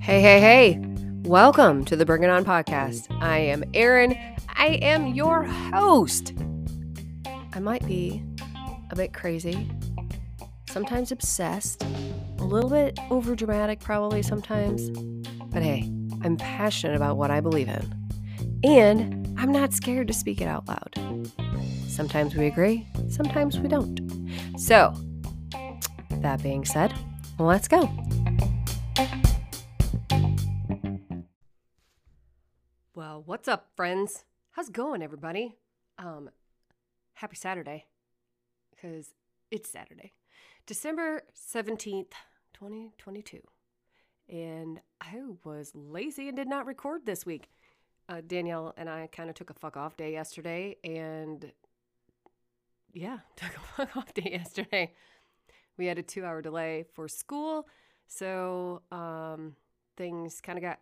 Hey, hey, hey. Welcome to the Bring It On podcast. I am Erin. I am your host. I might be a bit crazy, sometimes obsessed, a little bit over dramatic, probably sometimes. But hey, I'm passionate about what I believe in. And I'm not scared to speak it out loud. Sometimes we agree, sometimes we don't. So, that being said, let's go. Well, what's up, friends? How's it going, everybody? Um, happy Saturday, because it's Saturday, December 17th, 2022. And I was lazy and did not record this week. Uh, Danielle and I kind of took a fuck off day yesterday, and yeah, took a fuck off day yesterday. We had a two hour delay for school, so um, things kind of got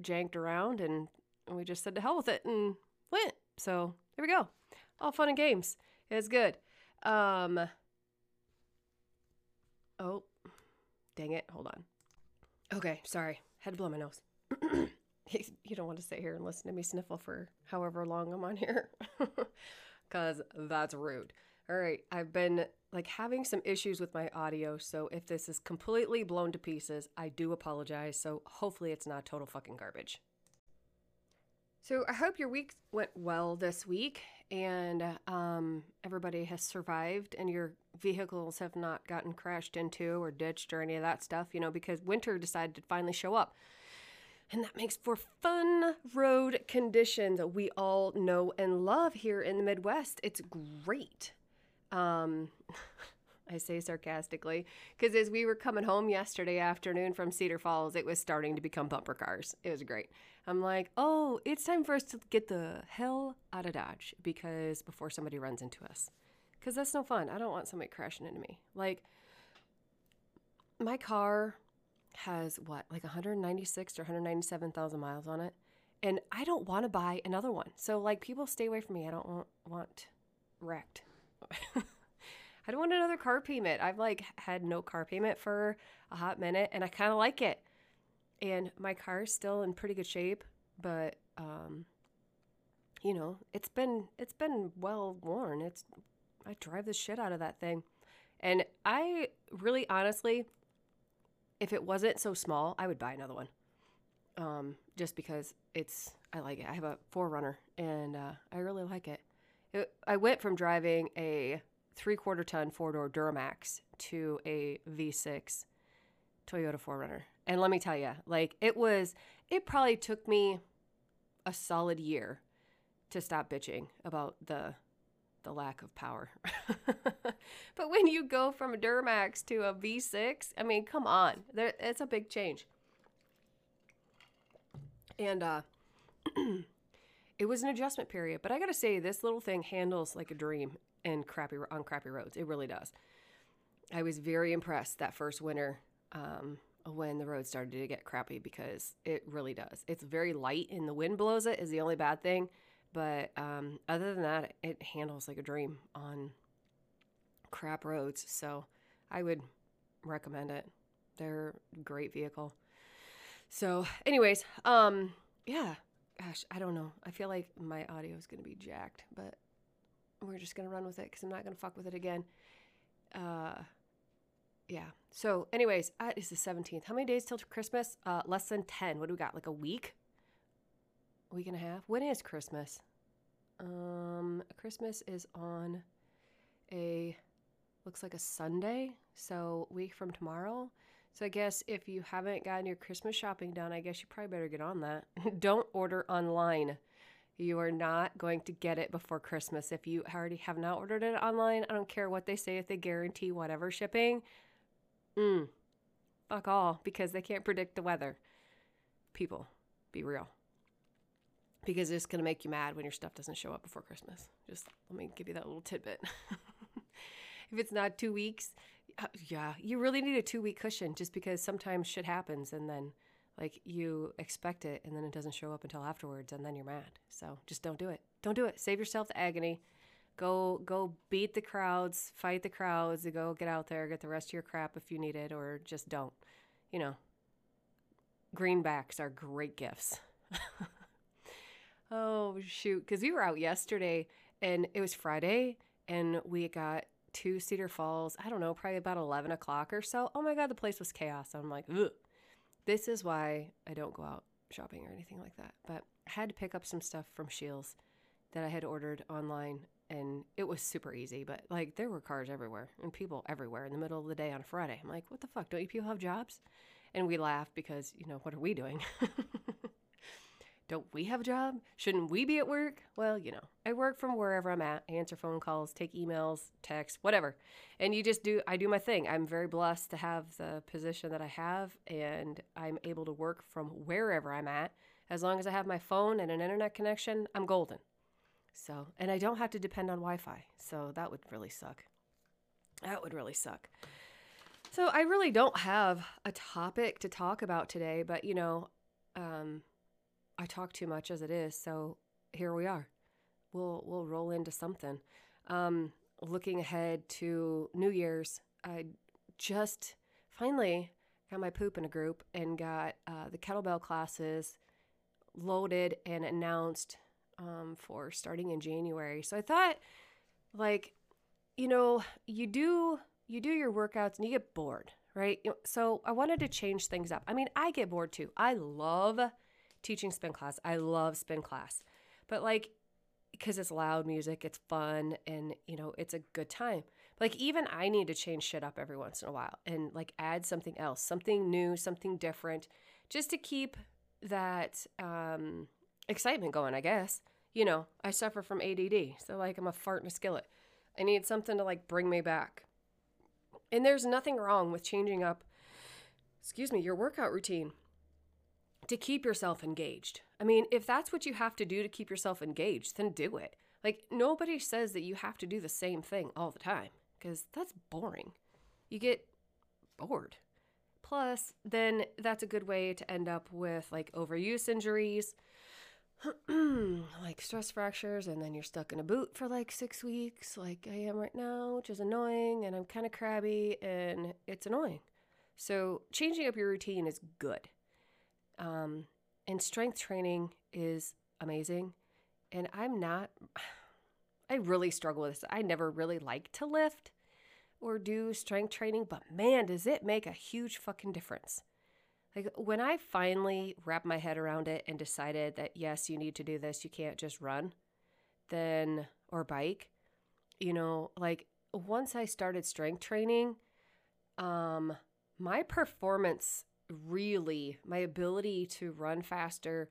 janked around and we just said to hell with it and went. So there we go. All fun and games. It was good. Um Oh, dang it. Hold on. Okay, sorry. Had to blow my nose. you don't want to sit here and listen to me sniffle for however long I'm on here. Cause that's rude. All right, I've been like having some issues with my audio, so if this is completely blown to pieces, I do apologize. So hopefully it's not total fucking garbage. So I hope your week went well this week and um, everybody has survived and your vehicles have not gotten crashed into or ditched or any of that stuff, you know, because winter decided to finally show up. And that makes for fun road conditions we all know and love here in the Midwest. It's great. Um, I say sarcastically, because as we were coming home yesterday afternoon from Cedar Falls, it was starting to become bumper cars. It was great. I'm like, oh, it's time for us to get the hell out of Dodge because before somebody runs into us. Because that's no fun. I don't want somebody crashing into me. Like, my car has what, like 196 or 197,000 miles on it. And I don't want to buy another one. So, like, people stay away from me. I don't want, want wrecked. I don't want another car payment. I've like had no car payment for a hot minute and I kind of like it. And my car is still in pretty good shape, but um you know, it's been it's been well worn. It's I drive the shit out of that thing. And I really honestly if it wasn't so small, I would buy another one. Um just because it's I like it. I have a 4Runner and uh I really like it. I went from driving a three quarter ton four door Duramax to a V6 Toyota 4Runner. And let me tell you, like it was, it probably took me a solid year to stop bitching about the the lack of power. but when you go from a Duramax to a V6, I mean, come on, there, it's a big change. And uh, it was an adjustment period, but I gotta say, this little thing handles like a dream and crappy on crappy roads. It really does. I was very impressed that first winter um, when the road started to get crappy because it really does. It's very light and the wind blows it is the only bad thing, but um, other than that, it handles like a dream on crap roads. So I would recommend it. They're a great vehicle. So, anyways, um, yeah, gosh, I don't know. I feel like my audio is going to be jacked, but we're just gonna run with it because I'm not gonna fuck with it again. Uh, yeah. So, anyways, it's the 17th. How many days till Christmas? Uh, less than 10. What do we got? Like a week? A week and a half? When is Christmas? Um, Christmas is on a looks like a Sunday, so week from tomorrow. So I guess if you haven't gotten your Christmas shopping done, I guess you probably better get on that. Don't order online. You are not going to get it before Christmas. If you already have not ordered it online, I don't care what they say if they guarantee whatever shipping. Mm, fuck all because they can't predict the weather. People, be real. Because it's going to make you mad when your stuff doesn't show up before Christmas. Just let me give you that little tidbit. if it's not two weeks, uh, yeah, you really need a two week cushion just because sometimes shit happens and then like you expect it and then it doesn't show up until afterwards and then you're mad. So just don't do it. Don't do it. Save yourself the agony Go go beat the crowds, fight the crowds, go get out there, get the rest of your crap if you need it, or just don't. You know, greenbacks are great gifts. oh shoot, because we were out yesterday and it was Friday and we got to Cedar Falls. I don't know, probably about eleven o'clock or so. Oh my god, the place was chaos. I'm like, Ugh. this is why I don't go out shopping or anything like that. But I had to pick up some stuff from Scheels that I had ordered online and it was super easy, but like there were cars everywhere and people everywhere in the middle of the day on a Friday. I'm like, what the fuck? Don't you people have jobs? And we laugh because, you know, what are we doing? Don't we have a job? Shouldn't we be at work? Well, you know, I work from wherever I'm at, I answer phone calls, take emails, text, whatever. And you just do, I do my thing. I'm very blessed to have the position that I have, and I'm able to work from wherever I'm at. As long as I have my phone and an internet connection, I'm golden. So, and I don't have to depend on Wi Fi. So that would really suck. That would really suck. So I really don't have a topic to talk about today, but you know, um, I talk too much as it is. So here we are. We'll we'll roll into something. Um, looking ahead to New Year's, I just finally got my poop in a group and got uh, the kettlebell classes loaded and announced um, for starting in January. So I thought, like, you know, you do you do your workouts and you get bored, right? So I wanted to change things up. I mean, I get bored too. I love teaching spin class. I love spin class, but like, because it's loud music, it's fun, and you know, it's a good time. Like even I need to change shit up every once in a while and like add something else, something new, something different, just to keep that um, excitement going, I guess. You know, I suffer from ADD, so like I'm a fart in a skillet. I need something to like bring me back. And there's nothing wrong with changing up, excuse me, your workout routine to keep yourself engaged. I mean, if that's what you have to do to keep yourself engaged, then do it. Like, nobody says that you have to do the same thing all the time because that's boring. You get bored. Plus, then that's a good way to end up with like overuse injuries, like stress fractures, and then you're stuck in a boot for like six weeks, like I am right now, which is annoying, and I'm kind of crabby, and it's annoying. So, changing up your routine is good. Um, and strength training is amazing. And I'm not, I really struggle with this. I never really like to lift or do strength training, but man, does it make a huge fucking difference. Like when I finally wrapped my head around it and decided that yes, you need to do this, you can't just run, then or bike, you know, like once I started strength training, um my performance really my ability to run faster,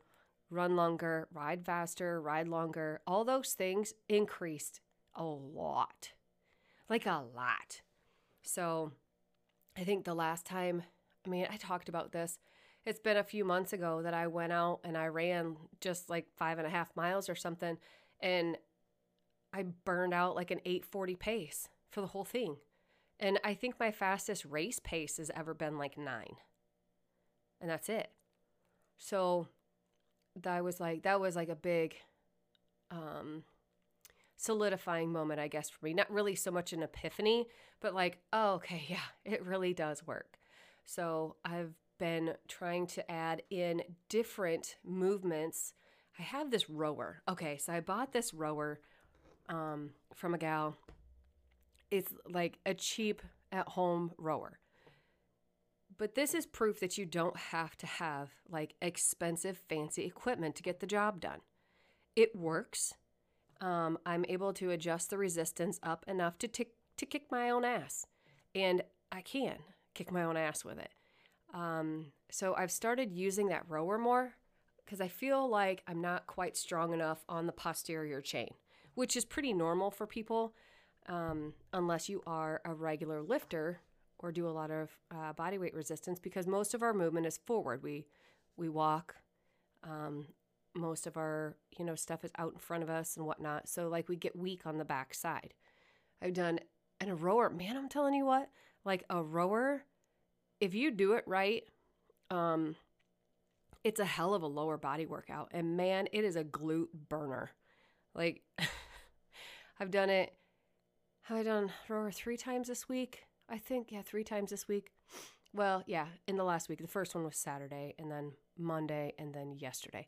run longer, ride faster, ride longer, all those things increased a lot. Like a lot. So I think the last time, I mean, I talked about this. It's been a few months ago that I went out and I ran just like five and a half miles or something. And I burned out like an 840 pace for the whole thing. And I think my fastest race pace has ever been like nine and that's it. So that was like that was like a big um solidifying moment I guess for me. Not really so much an epiphany, but like, oh okay, yeah, it really does work. So I've been trying to add in different movements. I have this rower. Okay, so I bought this rower um, from a gal. It's like a cheap at home rower. But this is proof that you don't have to have like expensive, fancy equipment to get the job done. It works. Um, I'm able to adjust the resistance up enough to, t- to kick my own ass. And I can kick my own ass with it. Um, so I've started using that rower more because I feel like I'm not quite strong enough on the posterior chain, which is pretty normal for people um, unless you are a regular lifter or do a lot of uh, body weight resistance because most of our movement is forward. We we walk. Um, most of our you know stuff is out in front of us and whatnot. So like we get weak on the back side. I've done and a rower. Man, I'm telling you what, like a rower, if you do it right, um, it's a hell of a lower body workout. And man, it is a glute burner. Like I've done it. Have I done rower three times this week? I think, yeah, three times this week. Well, yeah, in the last week. The first one was Saturday, and then Monday, and then yesterday.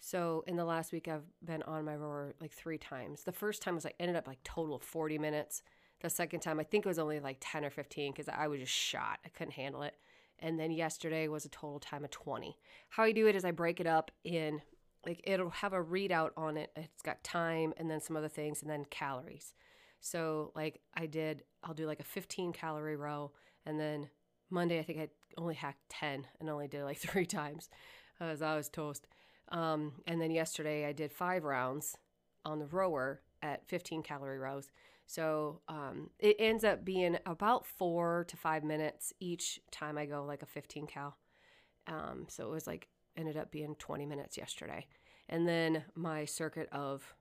So in the last week, I've been on my rower like three times. The first time was like ended up like total 40 minutes. The second time, I think it was only like 10 or 15 because I was just shot. I couldn't handle it. And then yesterday was a total time of 20. How I do it is I break it up in like it'll have a readout on it. It's got time and then some other things and then calories. So like I did, I'll do like a 15 calorie row and then Monday I think I only hacked 10 and only did like three times as I was toast. Um, and then yesterday I did five rounds on the rower at 15 calorie rows. So um, it ends up being about four to five minutes each time I go like a 15 cal. Um, so it was like ended up being 20 minutes yesterday. And then my circuit of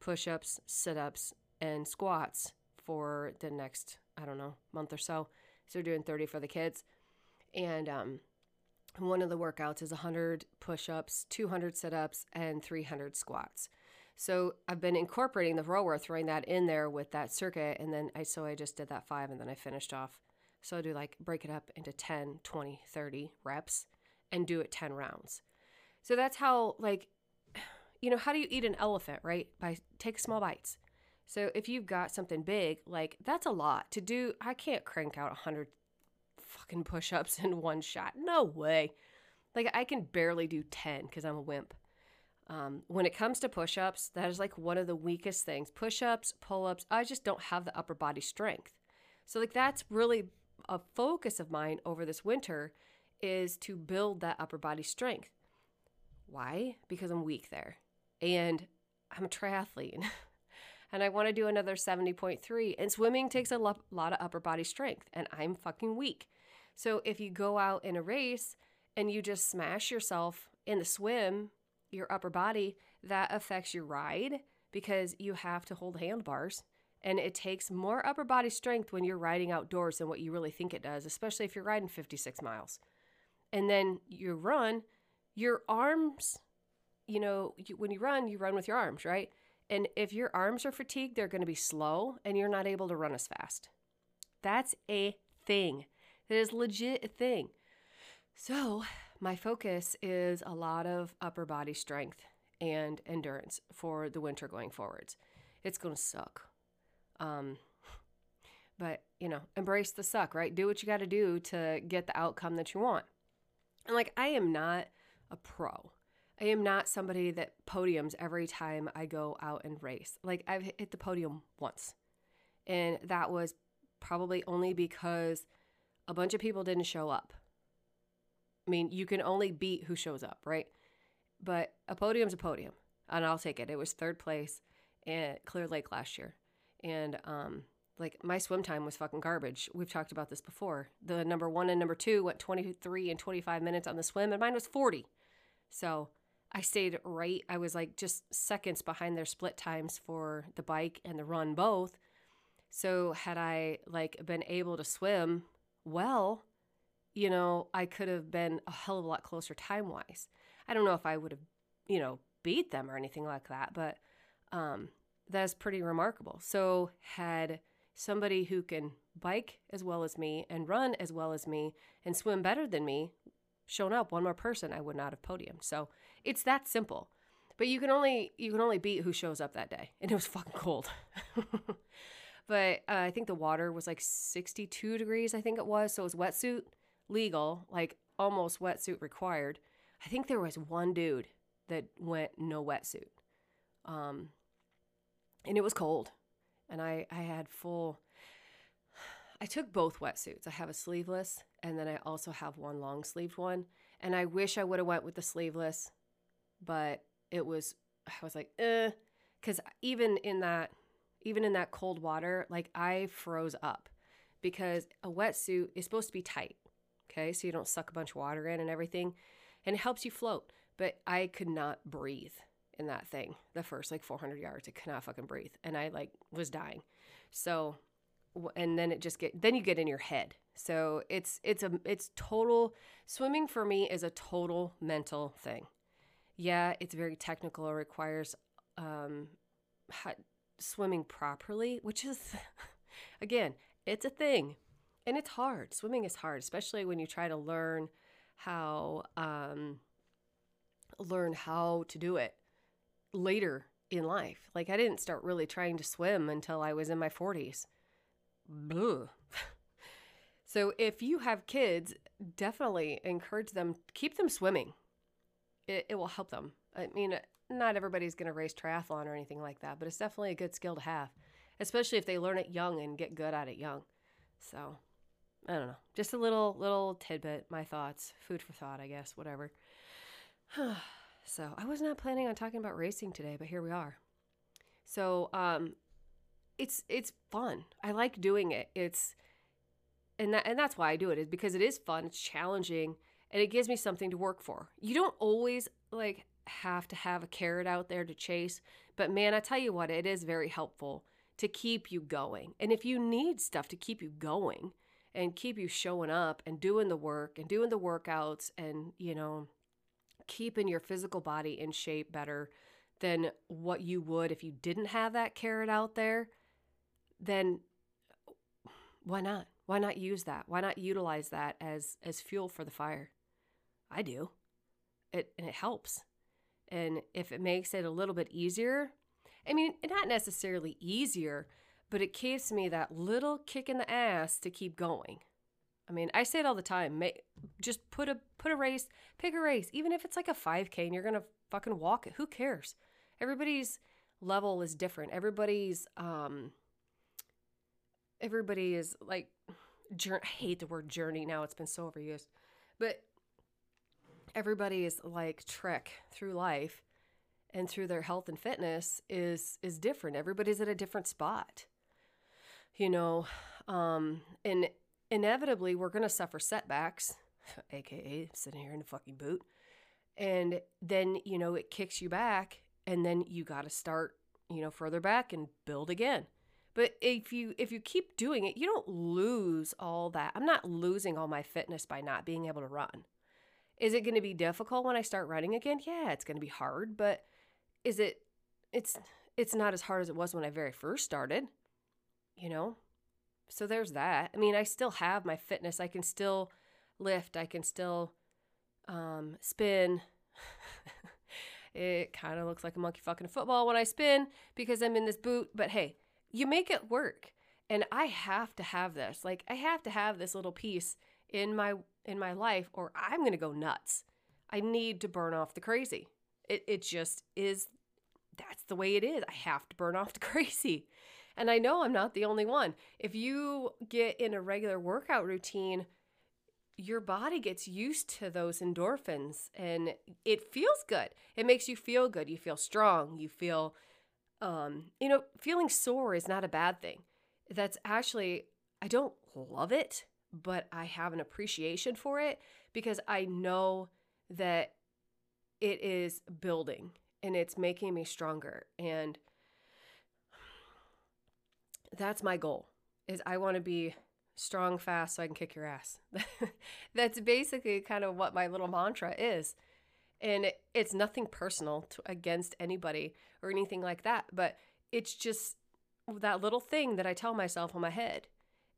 push ups, sit ups, and squats for the next, I don't know, month or so. So we're doing 30 for the kids. And um, one of the workouts is 100 push ups, 200 sit ups, and 300 squats. So I've been incorporating the rower, throwing that in there with that circuit. And then I, so I just did that five and then I finished off. So I do like break it up into 10, 20, 30 reps and do it 10 rounds. So that's how, like, you know, how do you eat an elephant, right? By take small bites. So if you've got something big, like that's a lot to do. I can't crank out 100 fucking push ups in one shot. No way. Like I can barely do 10 because I'm a wimp. Um, when it comes to push ups, that is like one of the weakest things. Push ups, pull ups, I just don't have the upper body strength. So, like, that's really a focus of mine over this winter is to build that upper body strength. Why? Because I'm weak there. And I'm a triathlete. and I want to do another 70.3. And swimming takes a lo- lot of upper body strength, and I'm fucking weak. So if you go out in a race and you just smash yourself in the swim, your upper body, that affects your ride because you have to hold handbars. And it takes more upper body strength when you're riding outdoors than what you really think it does, especially if you're riding 56 miles. And then you run, your arms, you know, you, when you run, you run with your arms, right? And if your arms are fatigued, they're going to be slow and you're not able to run as fast. That's a thing. That is legit a thing. So, my focus is a lot of upper body strength and endurance for the winter going forwards. It's going to suck. Um, but, you know, embrace the suck, right? Do what you got to do to get the outcome that you want. And like, I am not a pro. I am not somebody that podiums every time I go out and race. Like I've hit the podium once. And that was probably only because a bunch of people didn't show up. I mean, you can only beat who shows up, right? But a podium's a podium, and I'll take it. It was third place at Clear Lake last year. And um like my swim time was fucking garbage. We've talked about this before. The number 1 and number 2 went 23 and 25 minutes on the swim and mine was 40. So, I stayed right. I was like just seconds behind their split times for the bike and the run both. So had I like been able to swim well, you know, I could have been a hell of a lot closer time wise. I don't know if I would have, you know, beat them or anything like that, but um, that's pretty remarkable. So had somebody who can bike as well as me and run as well as me and swim better than me shown up, one more person, I would not have podiumed. So it's that simple. But you can only you can only beat who shows up that day, and it was fucking cold. but uh, I think the water was like 62 degrees. I think it was. So it was wetsuit legal, like almost wetsuit required. I think there was one dude that went no wetsuit, um, and it was cold, and I I had full. I took both wetsuits. I have a sleeveless and then I also have one long sleeved one. And I wish I would have went with the sleeveless but it was I was like, eh, because even in that even in that cold water, like I froze up because a wetsuit is supposed to be tight, okay, so you don't suck a bunch of water in and everything, and it helps you float. But I could not breathe in that thing the first like 400 yards. I could not fucking breathe, and I like was dying. So, and then it just get then you get in your head. So it's it's a it's total swimming for me is a total mental thing yeah, it's very technical. It requires um, swimming properly, which is, again, it's a thing and it's hard. Swimming is hard, especially when you try to learn how, um, learn how to do it later in life. Like I didn't start really trying to swim until I was in my 40s. so if you have kids, definitely encourage them, keep them swimming. It, it will help them. I mean, not everybody's going to race triathlon or anything like that, but it's definitely a good skill to have, especially if they learn it young and get good at it young. So, I don't know. Just a little little tidbit, my thoughts, food for thought, I guess, whatever. so, I was not planning on talking about racing today, but here we are. So, um it's it's fun. I like doing it. It's and that and that's why I do it is because it is fun, it's challenging, and it gives me something to work for. You don't always like have to have a carrot out there to chase. But man, I tell you what, it is very helpful to keep you going. And if you need stuff to keep you going and keep you showing up and doing the work and doing the workouts and, you know, keeping your physical body in shape better than what you would if you didn't have that carrot out there, then why not? Why not use that? Why not utilize that as as fuel for the fire? I do. It and it helps. And if it makes it a little bit easier, I mean, not necessarily easier, but it gives me that little kick in the ass to keep going. I mean, I say it all the time. just put a put a race, pick a race, even if it's like a 5K and you're gonna fucking walk it. Who cares? Everybody's level is different. Everybody's um everybody is like I hate the word journey now. It's been so overused. But everybody's like trek through life and through their health and fitness is is different. Everybody's at a different spot. You know, um, and inevitably we're to suffer setbacks, aka sitting here in a fucking boot. And then, you know, it kicks you back and then you got to start, you know, further back and build again. But if you if you keep doing it, you don't lose all that. I'm not losing all my fitness by not being able to run. Is it going to be difficult when I start running again? Yeah, it's going to be hard, but is it it's it's not as hard as it was when I very first started. You know? So there's that. I mean, I still have my fitness. I can still lift, I can still um, spin. it kind of looks like a monkey fucking a football when I spin because I'm in this boot, but hey, you make it work. And I have to have this. Like I have to have this little piece in my in my life or I'm going to go nuts. I need to burn off the crazy. It, it just is, that's the way it is. I have to burn off the crazy. And I know I'm not the only one. If you get in a regular workout routine, your body gets used to those endorphins and it feels good. It makes you feel good. You feel strong. You feel, um, you know, feeling sore is not a bad thing. That's actually, I don't love it but I have an appreciation for it because I know that it is building and it's making me stronger and that's my goal is I want to be strong fast so I can kick your ass. that's basically kind of what my little mantra is. And it's nothing personal to, against anybody or anything like that, but it's just that little thing that I tell myself in my head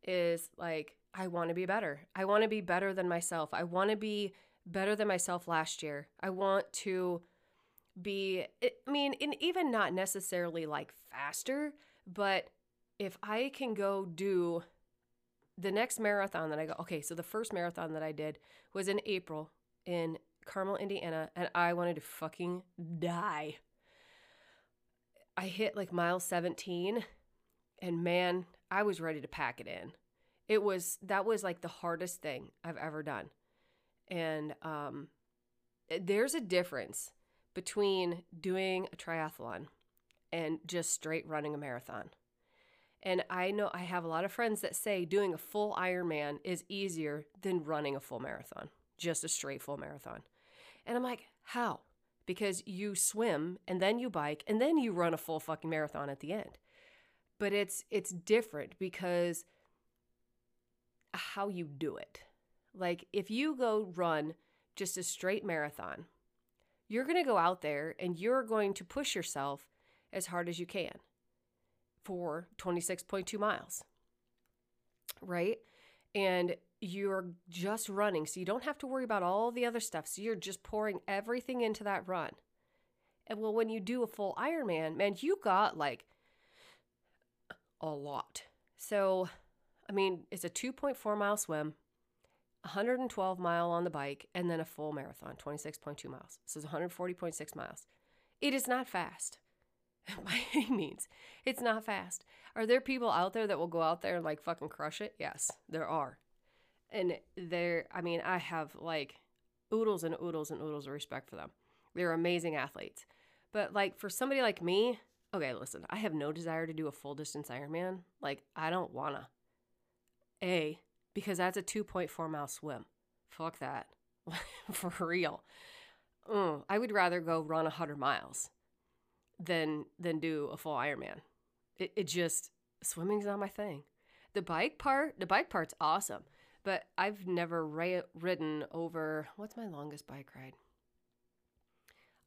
is like I want to be better. I want to be better than myself. I want to be better than myself last year. I want to be, I mean, and even not necessarily like faster, but if I can go do the next marathon that I go, okay, so the first marathon that I did was in April in Carmel, Indiana, and I wanted to fucking die. I hit like mile 17, and man, I was ready to pack it in it was that was like the hardest thing I've ever done. And um, there's a difference between doing a triathlon and just straight running a marathon. And I know I have a lot of friends that say doing a full Ironman is easier than running a full marathon, just a straight full marathon. And I'm like, how? Because you swim and then you bike and then you run a full fucking marathon at the end. But it's it's different because how you do it. Like if you go run just a straight marathon, you're going to go out there and you're going to push yourself as hard as you can. for 26.2 miles. Right? And you're just running, so you don't have to worry about all the other stuff. So you're just pouring everything into that run. And well, when you do a full Ironman, man, you got like a lot. So, I mean, it's a 2.4 mile swim, 112 mile on the bike, and then a full marathon, 26.2 miles. So it's 140.6 miles. It is not fast by any means. It's not fast. Are there people out there that will go out there and like fucking crush it? Yes, there are. And there, I mean, I have like oodles and oodles and oodles of respect for them. They're amazing athletes. But like for somebody like me, okay, listen, I have no desire to do a full distance Ironman. Like, I don't wanna. A, because that's a 2.4 mile swim. Fuck that. for real. Mm, I would rather go run 100 miles than than do a full Ironman. It, it just swimming's not my thing. The bike part, the bike part's awesome, but I've never ra- ridden over. What's my longest bike ride?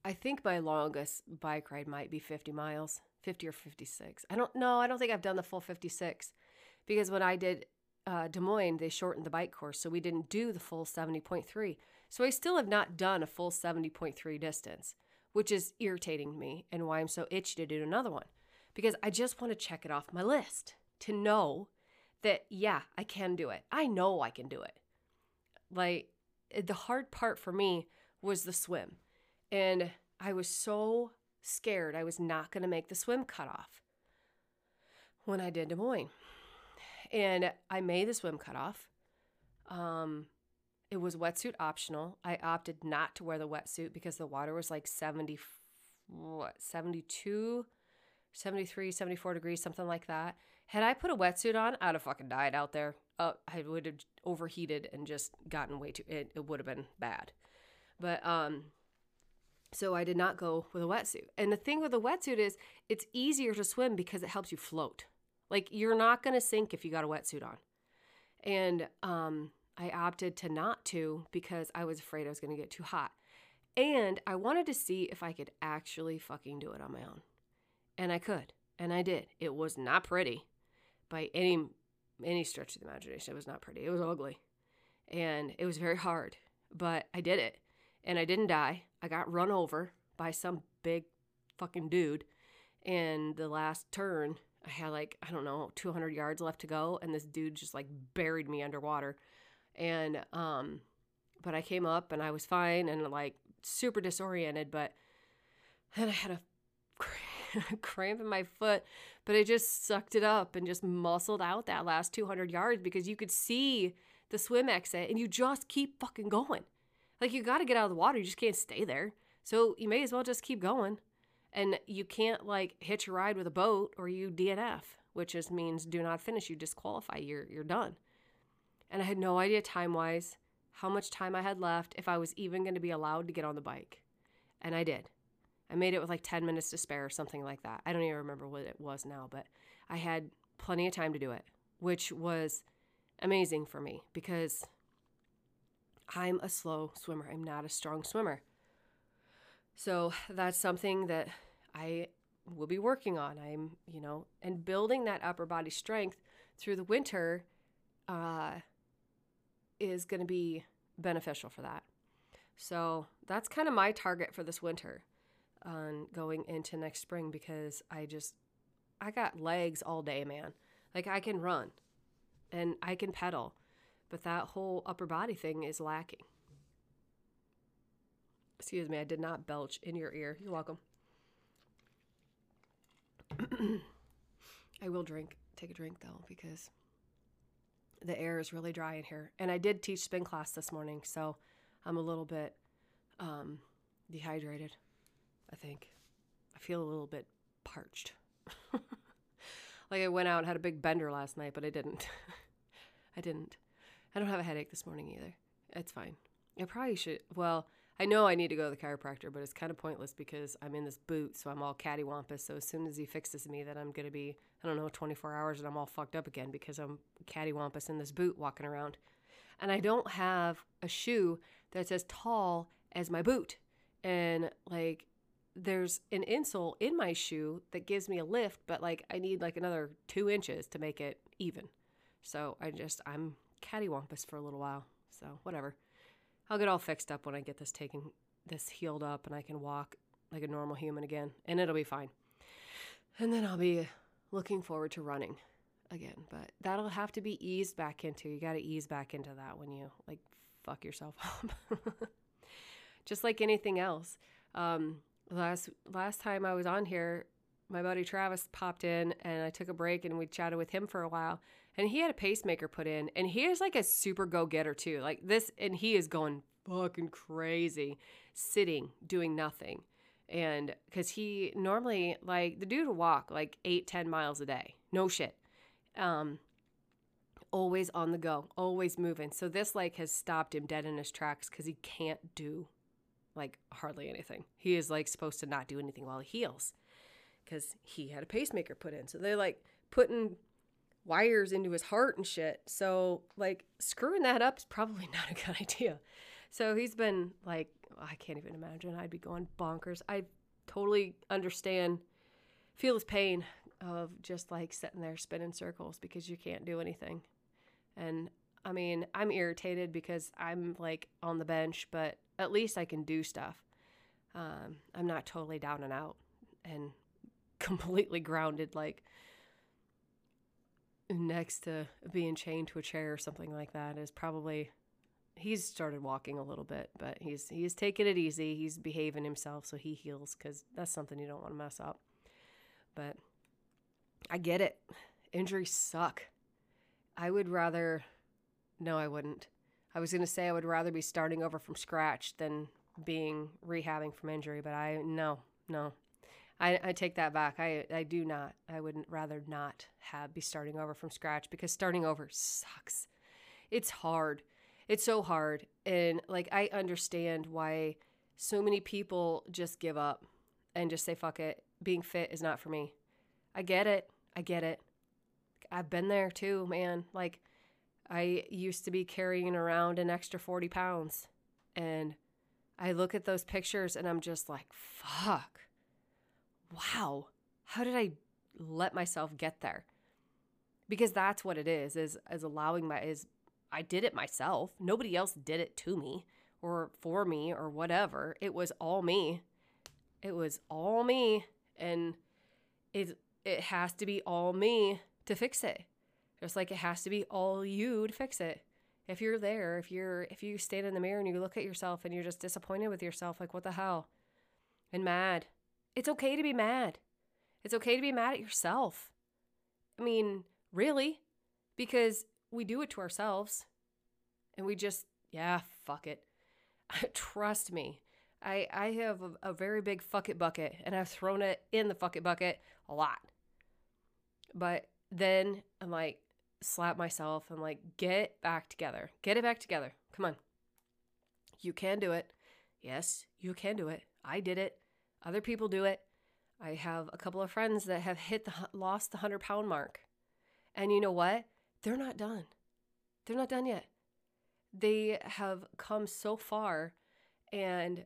I think my longest bike ride might be 50 miles, 50 or 56. I don't know. I don't think I've done the full 56 because when I did uh, Des Moines, they shortened the bike course, so we didn't do the full 70.3. So I still have not done a full 70.3 distance which is irritating me and why I'm so itchy to do another one. Because I just want to check it off my list to know that, yeah, I can do it. I know I can do it. Like, the hard part for me was the swim. And I was so scared I was not going to make the swim cutoff when I did Des Moines. And I made the swim cutoff. Um, it was wetsuit optional. I opted not to wear the wetsuit because the water was like 70, what, 72, 73, 74 degrees, something like that. Had I put a wetsuit on, I'd have fucking died out there. Uh, I would have overheated and just gotten way too, it, it would have been bad. But, um, so I did not go with a wetsuit. And the thing with a wetsuit is it's easier to swim because it helps you float. Like you're not going to sink if you got a wetsuit on. And, um, I opted to not to because I was afraid I was going to get too hot. And I wanted to see if I could actually fucking do it on my own. And I could. And I did. It was not pretty by any any stretch of the imagination. It was not pretty. It was ugly. And it was very hard, but I did it. And I didn't die. I got run over by some big fucking dude. And the last turn, I had like, I don't know, 200 yards left to go. And this dude just like buried me underwater. And um but I came up and I was fine and like super disoriented but then I had a cramp in my foot but I just sucked it up and just muscled out that last 200 yards because you could see the swim exit and you just keep fucking going. Like you got to get out of the water you just can't stay there. So you may as well just keep going and you can't like hitch a ride with a boat or you DNF which just means do not finish you disqualify you're you're done and I had no idea time wise how much time I had left, if I was even going to be allowed to get on the bike. And I did. I made it with like 10 minutes to spare or something like that. I don't even remember what it was now, but I had plenty of time to do it, which was amazing for me because I'm a slow swimmer. I'm not a strong swimmer. So that's something that I will be working on. I'm, you know, and building that upper body strength through the winter uh, is going to be beneficial for that. So that's kind of my target for this winter on going into next spring because I just I got legs all day, man. Like I can run and I can pedal, but that whole upper body thing is lacking. Excuse me, I did not belch in your ear. You're welcome. I will drink, take a drink though, because the air is really dry in here. And I did teach spin class this morning, so I'm a little bit um, dehydrated, I think. I feel a little bit parched. like I went out and had a big bender last night, but I didn't. I didn't. I don't have a headache this morning either. It's fine. I probably should. Well, I know I need to go to the chiropractor, but it's kind of pointless because I'm in this boot, so I'm all cattywampus. So as soon as he fixes me, then I'm gonna be I don't know 24 hours and I'm all fucked up again because I'm cattywampus in this boot walking around, and I don't have a shoe that's as tall as my boot, and like there's an insole in my shoe that gives me a lift, but like I need like another two inches to make it even. So I just, I'm cattywampus for a little while. So whatever. I'll get all fixed up when I get this taken, this healed up and I can walk like a normal human again and it'll be fine. And then I'll be looking forward to running again, but that'll have to be eased back into. You got to ease back into that when you like fuck yourself up. Just like anything else. Um, last last time I was on here, my buddy Travis popped in and I took a break and we chatted with him for a while. And he had a pacemaker put in, and he is like a super go getter too. Like this, and he is going fucking crazy, sitting, doing nothing. And because he normally, like, the dude will walk like eight, ten miles a day. No shit. Um, always on the go, always moving. So this, like, has stopped him dead in his tracks because he can't do like hardly anything. He is like supposed to not do anything while he heals because he had a pacemaker put in. So they're like putting wires into his heart and shit. So like screwing that up is probably not a good idea. So he's been like, I can't even imagine. I'd be going bonkers. I totally understand, feel his pain of just like sitting there spinning circles because you can't do anything. And I mean, I'm irritated because I'm like on the bench, but at least I can do stuff. Um, I'm not totally down and out and completely grounded, like next to being chained to a chair or something like that is probably he's started walking a little bit but he's he's taking it easy. He's behaving himself so he heals because that's something you don't want to mess up. But i get it. Injuries suck. I would rather no i wouldn't. I was going to say i would rather be starting over from scratch than being rehabbing from injury but i no no I, I take that back. I, I do not. I would rather not have be starting over from scratch because starting over sucks. It's hard. It's so hard. And like I understand why so many people just give up and just say fuck it. Being fit is not for me. I get it. I get it. I've been there too, man. Like I used to be carrying around an extra 40 pounds and I look at those pictures and I'm just like, fuck wow, how did I let myself get there? Because that's what it is, is is allowing my is I did it myself. Nobody else did it to me or for me or whatever. It was all me. It was all me and it it has to be all me to fix it. Just like it has to be all you to fix it. If you're there, if you're if you stand in the mirror and you look at yourself and you're just disappointed with yourself like what the hell? And mad it's okay to be mad. It's okay to be mad at yourself. I mean, really, because we do it to ourselves and we just, yeah, fuck it. Trust me. I, I have a, a very big fuck it bucket and I've thrown it in the fuck it bucket a lot. But then I'm like, slap myself. I'm like, get back together. Get it back together. Come on. You can do it. Yes, you can do it. I did it. Other people do it. I have a couple of friends that have hit the lost the 100 pound mark. And you know what? They're not done. They're not done yet. They have come so far and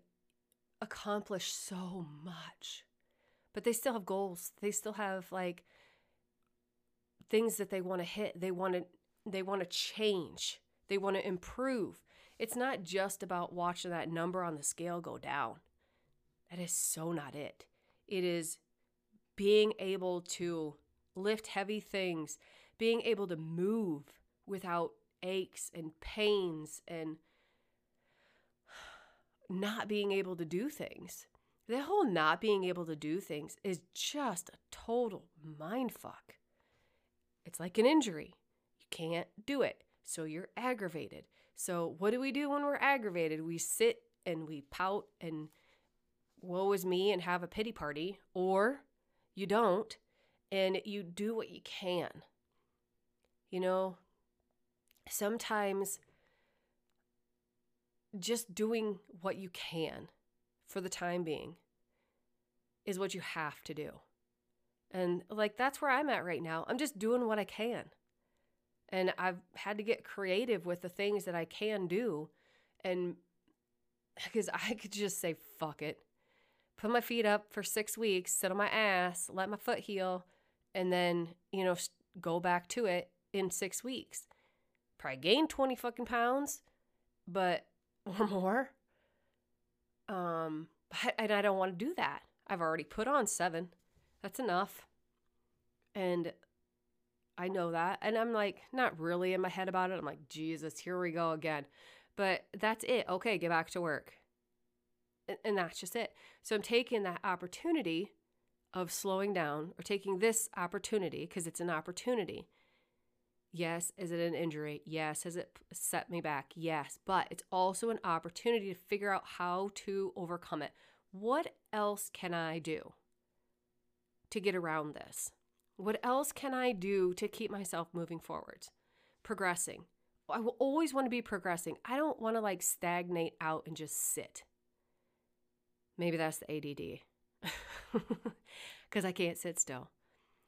accomplished so much. But they still have goals. They still have like things that they want to hit. They want to they want to change. They want to improve. It's not just about watching that number on the scale go down. That is so not it. It is being able to lift heavy things, being able to move without aches and pains and not being able to do things. The whole not being able to do things is just a total mind fuck. It's like an injury. You can't do it. So you're aggravated. So what do we do when we're aggravated? We sit and we pout and woe is me and have a pity party, or you don't and you do what you can. You know, sometimes just doing what you can for the time being is what you have to do. And like that's where I'm at right now. I'm just doing what I can. And I've had to get creative with the things that I can do and because I could just say fuck it put my feet up for six weeks, sit on my ass, let my foot heal, and then, you know, go back to it in six weeks. Probably gain 20 fucking pounds, but, or more. Um, and I don't want to do that. I've already put on seven. That's enough. And I know that. And I'm like, not really in my head about it. I'm like, Jesus, here we go again. But that's it. Okay, get back to work. And that's just it. So I'm taking that opportunity of slowing down or taking this opportunity because it's an opportunity. Yes, is it an injury? Yes, has it set me back? Yes, but it's also an opportunity to figure out how to overcome it. What else can I do to get around this? What else can I do to keep myself moving forward, progressing? I will always want to be progressing. I don't want to like stagnate out and just sit. Maybe that's the ADD. Cuz I can't sit still.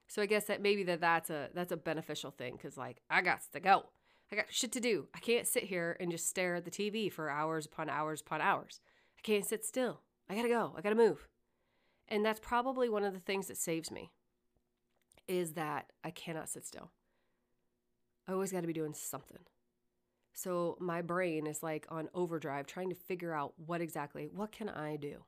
So I guess that maybe that that's a that's a beneficial thing cuz like I got to go. I got shit to do. I can't sit here and just stare at the TV for hours upon hours upon hours. I can't sit still. I got to go. I got to move. And that's probably one of the things that saves me is that I cannot sit still. I always got to be doing something. So my brain is like on overdrive trying to figure out what exactly what can I do?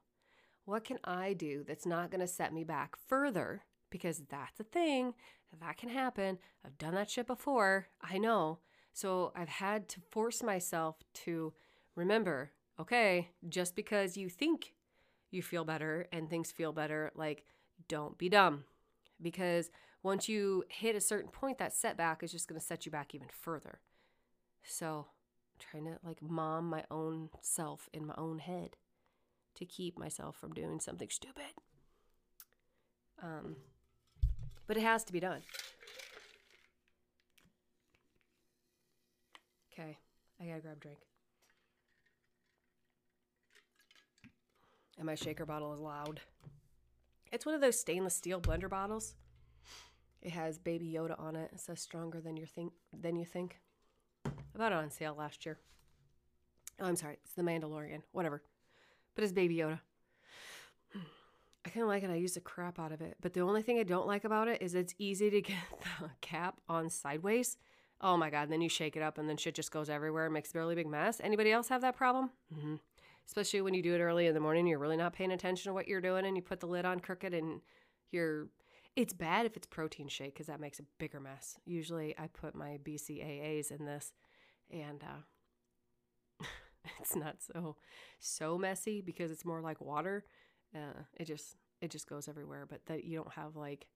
What can I do that's not going to set me back further because that's a thing that can happen. I've done that shit before. I know. So I've had to force myself to remember, okay, just because you think you feel better and things feel better, like don't be dumb. Because once you hit a certain point, that setback is just going to set you back even further. So, I'm trying to like mom my own self in my own head to keep myself from doing something stupid. Um, but it has to be done. Okay, I gotta grab a drink. And my shaker bottle is loud. It's one of those stainless steel blender bottles. It has Baby Yoda on it. It says stronger than you think than you think. I bought it on sale last year. Oh, I'm sorry. It's the Mandalorian. Whatever. But it's Baby Yoda. I kind of like it. I use the crap out of it. But the only thing I don't like about it is it's easy to get the cap on sideways. Oh my God. And then you shake it up and then shit just goes everywhere and makes a really big mess. Anybody else have that problem? Mm-hmm. Especially when you do it early in the morning, you're really not paying attention to what you're doing and you put the lid on crooked and you're. It's bad if it's protein shake because that makes a bigger mess. Usually I put my BCAAs in this and uh, it's not so so messy because it's more like water. Uh, it just it just goes everywhere, but that you don't have like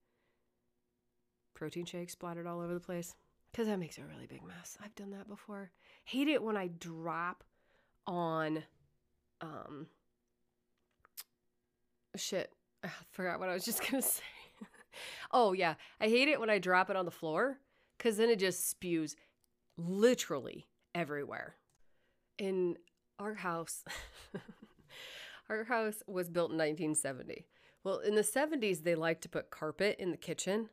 protein shakes splattered all over the place because that makes a really big mess. I've done that before. Hate it when I drop on um shit. I forgot what I was just gonna say. oh yeah, I hate it when I drop it on the floor because then it just spews literally everywhere. In our house, our house was built in 1970. Well, in the 70s, they like to put carpet in the kitchen.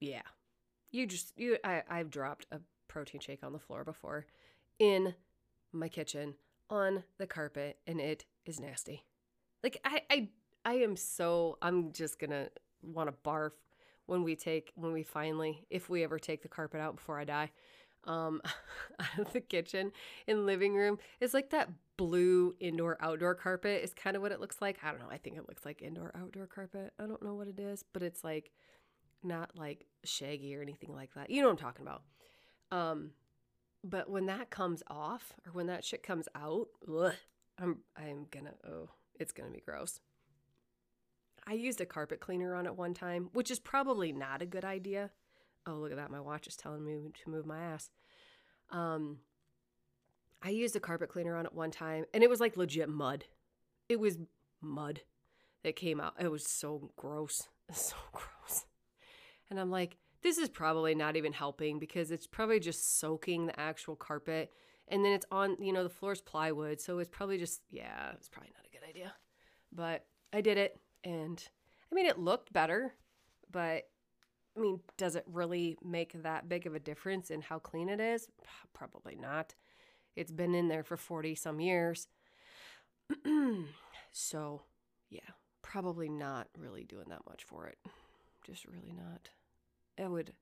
Yeah. You just, you, I, I've dropped a protein shake on the floor before in my kitchen on the carpet and it is nasty. Like I I I am so I'm just to want to barf when we take when we finally if we ever take the carpet out before I die um, out of the kitchen and living room is like that blue indoor outdoor carpet is kind of what it looks like. I don't know. I think it looks like indoor outdoor carpet. I don't know what it is, but it's like not like shaggy or anything like that. You know what I'm talking about. Um, but when that comes off or when that shit comes out, ugh, I'm I'm gonna oh, it's gonna be gross. I used a carpet cleaner on it one time, which is probably not a good idea Oh, look at that. My watch is telling me to move my ass. Um, I used a carpet cleaner on it one time and it was like legit mud. It was mud that came out. It was so gross. So gross. And I'm like, this is probably not even helping because it's probably just soaking the actual carpet. And then it's on, you know, the floor's plywood. So it's probably just, yeah, it's probably not a good idea. But I did it. And I mean, it looked better, but I mean, does it really make that big of a difference in how clean it is? Probably not. It's been in there for 40 some years. so, yeah. probably not really doing that much for it. Just really not. I would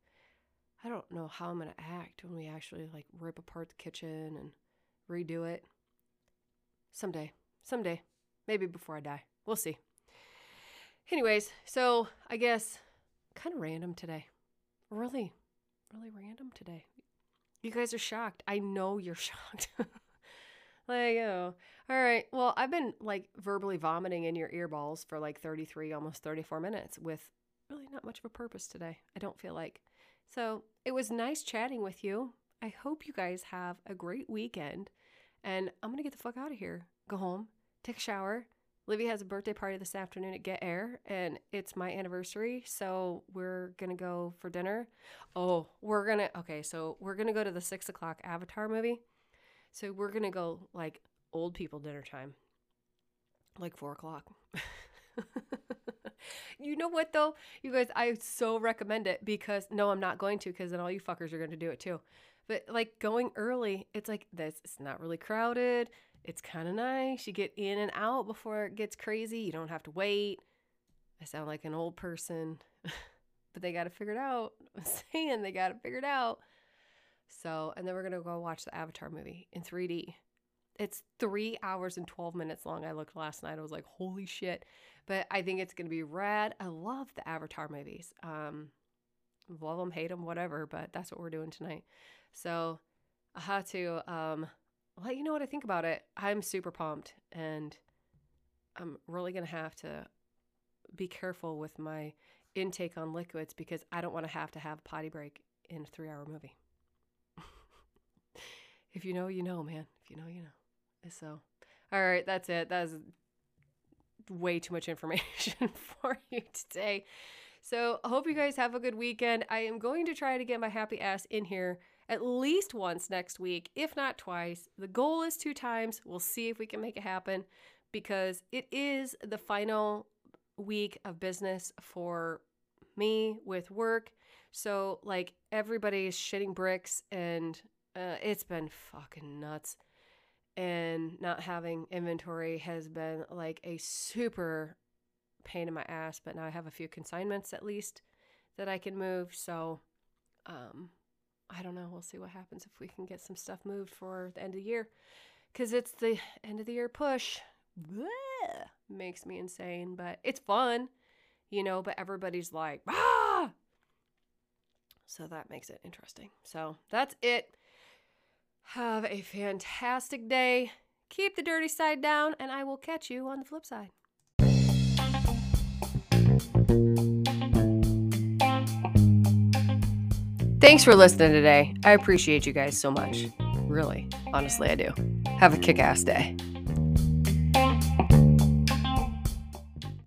I don't know how I'm going to act when we actually like rip apart the kitchen and redo it. Someday. Someday. Maybe before I die. We'll see. Anyways, so I guess kind of random today. Really, really random today. You guys are shocked. I know you're shocked. like, oh, all right. Well, I've been like verbally vomiting in your earballs for like 33, almost 34 minutes with really not much of a purpose today. I don't feel like. So it was nice chatting with you. I hope you guys have a great weekend. And I'm going to get the fuck out of here. Go home, take a shower. Livy has a birthday party this afternoon at Get Air, and it's my anniversary. So we're to go for dinner. Oh, we're to, okay, so we're to go to the six o'clock Avatar movie. So we're to go like old people dinner time, like four o'clock. you know what though? You guys, I so recommend it because no, I'm not going to because then all you fuckers are to do it too. But like going early, it's like this, it's not really crowded. It's kind of nice. You get in and out before it gets crazy. You don't have to wait. I sound like an old person, but they got to figure it out. I'm saying they got to figure it out. So, and then we're going to go watch the Avatar movie in 3D. It's three hours and 12 minutes long. I looked last night. I was like, holy shit. But I think it's going to be rad. I love the Avatar movies. Um, love them, hate them, whatever. But that's what we're doing tonight. So I have to um, let you know what I think about it. I'm super pumped. And I'm really going to have to be careful with my intake on liquids because I don't want to have to have a potty break in a three hour movie. if you know, you know, man. If you know, you know. So, all right, that's it. That's way too much information for you today. So, I hope you guys have a good weekend. I am going to try to get my happy ass in here at least once next week, if not twice. The goal is two times. We'll see if we can make it happen because it is the final week of business for me with work. So, like, everybody's shitting bricks and uh, it's been fucking nuts and not having inventory has been like a super pain in my ass but now i have a few consignments at least that i can move so um i don't know we'll see what happens if we can get some stuff moved for the end of the year. Because it's the end of the year push. Makes me insane but it's fun you know but everybody's like ah! So that makes it interesting. So that's it. Have a fantastic day. Keep the dirty side down, and I will catch you on the flip side. Thanks for listening today. I appreciate you guys so much. Really, honestly, I do. Have a kick ass day.